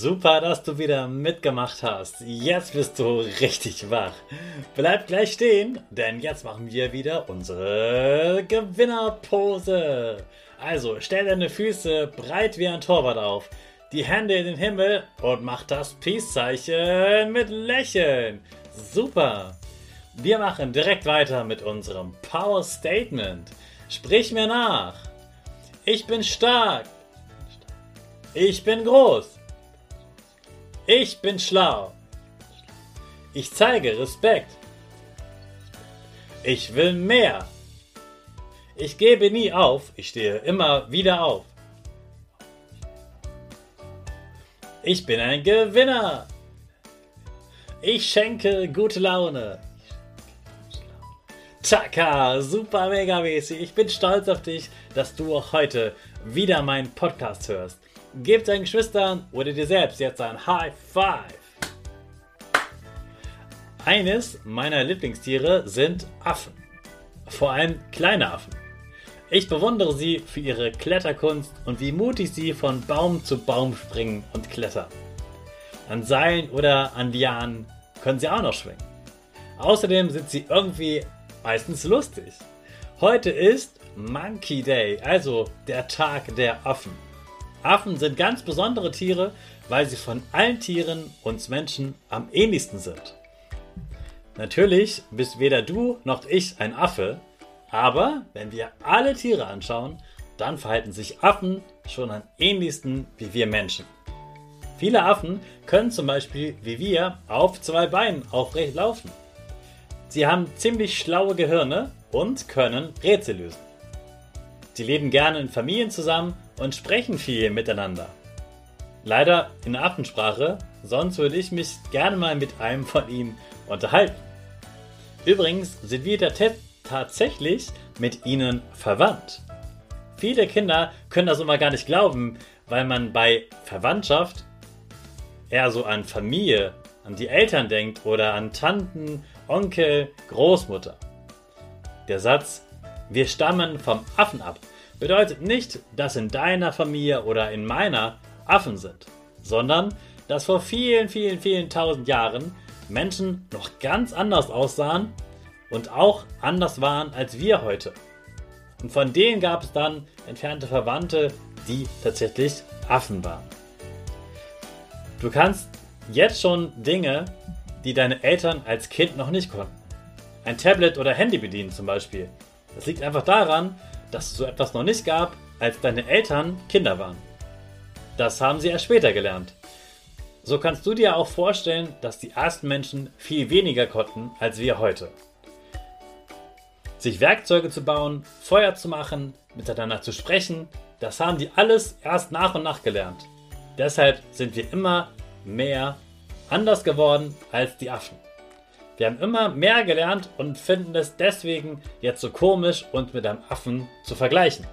Super, dass du wieder mitgemacht hast. Jetzt bist du richtig wach. Bleib gleich stehen, denn jetzt machen wir wieder unsere Gewinnerpose. Also stell deine Füße breit wie ein Torwart auf, die Hände in den Himmel und mach das Peace-Zeichen mit Lächeln. Super. Wir machen direkt weiter mit unserem Power Statement. Sprich mir nach. Ich bin stark. Ich bin groß. Ich bin schlau. Ich zeige Respekt. Ich will mehr. Ich gebe nie auf. Ich stehe immer wieder auf. Ich bin ein Gewinner. Ich schenke gute Laune. Taka, super mega mäßig. Ich bin stolz auf dich, dass du auch heute wieder meinen Podcast hörst. Gib deinen Geschwistern oder dir selbst jetzt ein High Five. Eines meiner Lieblingstiere sind Affen. Vor allem kleine Affen. Ich bewundere sie für ihre Kletterkunst und wie mutig sie von Baum zu Baum springen und klettern. An Seilen oder an Lianen können sie auch noch schwingen. Außerdem sind sie irgendwie meistens lustig. Heute ist Monkey Day, also der Tag der Affen. Affen sind ganz besondere Tiere, weil sie von allen Tieren uns Menschen am ähnlichsten sind. Natürlich bist weder du noch ich ein Affe, aber wenn wir alle Tiere anschauen, dann verhalten sich Affen schon am ähnlichsten wie wir Menschen. Viele Affen können zum Beispiel wie wir auf zwei Beinen aufrecht laufen. Sie haben ziemlich schlaue Gehirne und können Rätsel lösen. Sie leben gerne in Familien zusammen und sprechen viel miteinander. Leider in Affensprache, sonst würde ich mich gerne mal mit einem von ihnen unterhalten. Übrigens sind wir tatsächlich mit ihnen verwandt. Viele Kinder können das immer gar nicht glauben, weil man bei Verwandtschaft eher so an Familie, an die Eltern denkt oder an Tanten, Onkel, Großmutter. Der Satz, wir stammen vom Affen ab, bedeutet nicht, dass in deiner Familie oder in meiner Affen sind, sondern dass vor vielen, vielen, vielen tausend Jahren Menschen noch ganz anders aussahen und auch anders waren als wir heute. Und von denen gab es dann entfernte Verwandte, die tatsächlich Affen waren. Du kannst jetzt schon Dinge, die deine Eltern als Kind noch nicht konnten. Ein Tablet oder Handy bedienen zum Beispiel. Das liegt einfach daran, dass es so etwas noch nicht gab, als deine Eltern Kinder waren. Das haben sie erst später gelernt. So kannst du dir auch vorstellen, dass die ersten Menschen viel weniger konnten als wir heute. Sich Werkzeuge zu bauen, Feuer zu machen, miteinander zu sprechen, das haben die alles erst nach und nach gelernt. Deshalb sind wir immer mehr anders geworden als die Affen. Wir haben immer mehr gelernt und finden es deswegen jetzt so komisch, uns mit einem Affen zu vergleichen.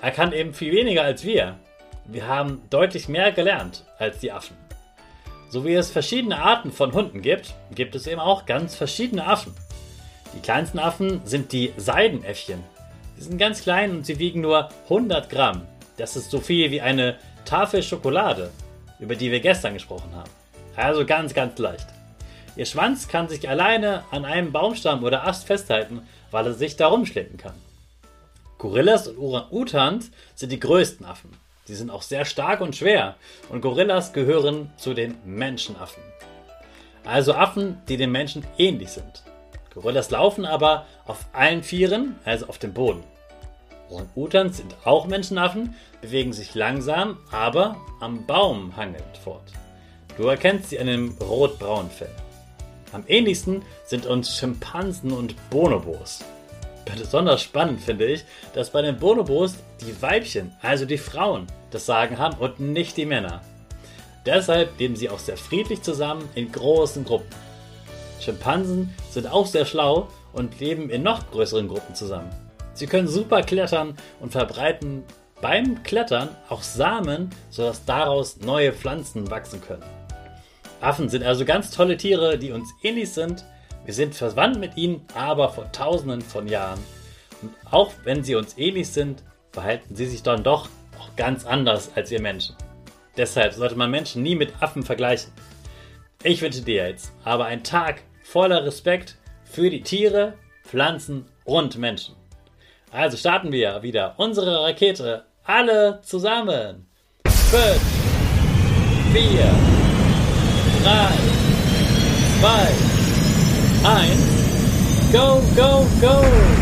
Er kann eben viel weniger als wir. Wir haben deutlich mehr gelernt als die Affen. So wie es verschiedene Arten von Hunden gibt, gibt es eben auch ganz verschiedene Affen. Die kleinsten Affen sind die Seidenäffchen. Sie sind ganz klein und sie wiegen nur 100 Gramm. Das ist so viel wie eine Tafel Schokolade. über die wir gestern gesprochen haben. Also ganz, ganz leicht. Ihr Schwanz kann sich alleine an einem Baumstamm oder Ast festhalten, weil er sich darum schleppen kann. Gorillas und Orang-Utans sind die größten Affen. Sie sind auch sehr stark und schwer und Gorillas gehören zu den Menschenaffen. Also Affen, die den Menschen ähnlich sind. Gorillas laufen aber auf allen Vieren, also auf dem Boden. Orang-Utans sind auch Menschenaffen, bewegen sich langsam, aber am Baum hangelnd fort. Du erkennst sie an dem rot-braunen Fell. Am ähnlichsten sind uns Schimpansen und Bonobos. Besonders spannend finde ich, dass bei den Bonobos die Weibchen, also die Frauen, das Sagen haben und nicht die Männer. Deshalb leben sie auch sehr friedlich zusammen in großen Gruppen. Schimpansen sind auch sehr schlau und leben in noch größeren Gruppen zusammen. Sie können super klettern und verbreiten beim Klettern auch Samen, sodass daraus neue Pflanzen wachsen können. Affen sind also ganz tolle Tiere, die uns ähnlich sind. Wir sind verwandt mit ihnen, aber vor tausenden von Jahren. Und auch wenn sie uns ähnlich sind, verhalten sie sich dann doch auch ganz anders als wir Menschen. Deshalb sollte man Menschen nie mit Affen vergleichen. Ich wünsche dir jetzt aber einen Tag voller Respekt für die Tiere, Pflanzen und Menschen. Also starten wir wieder unsere Rakete alle zusammen. 5, 4, Nine. Five. Nine. Go, go, go!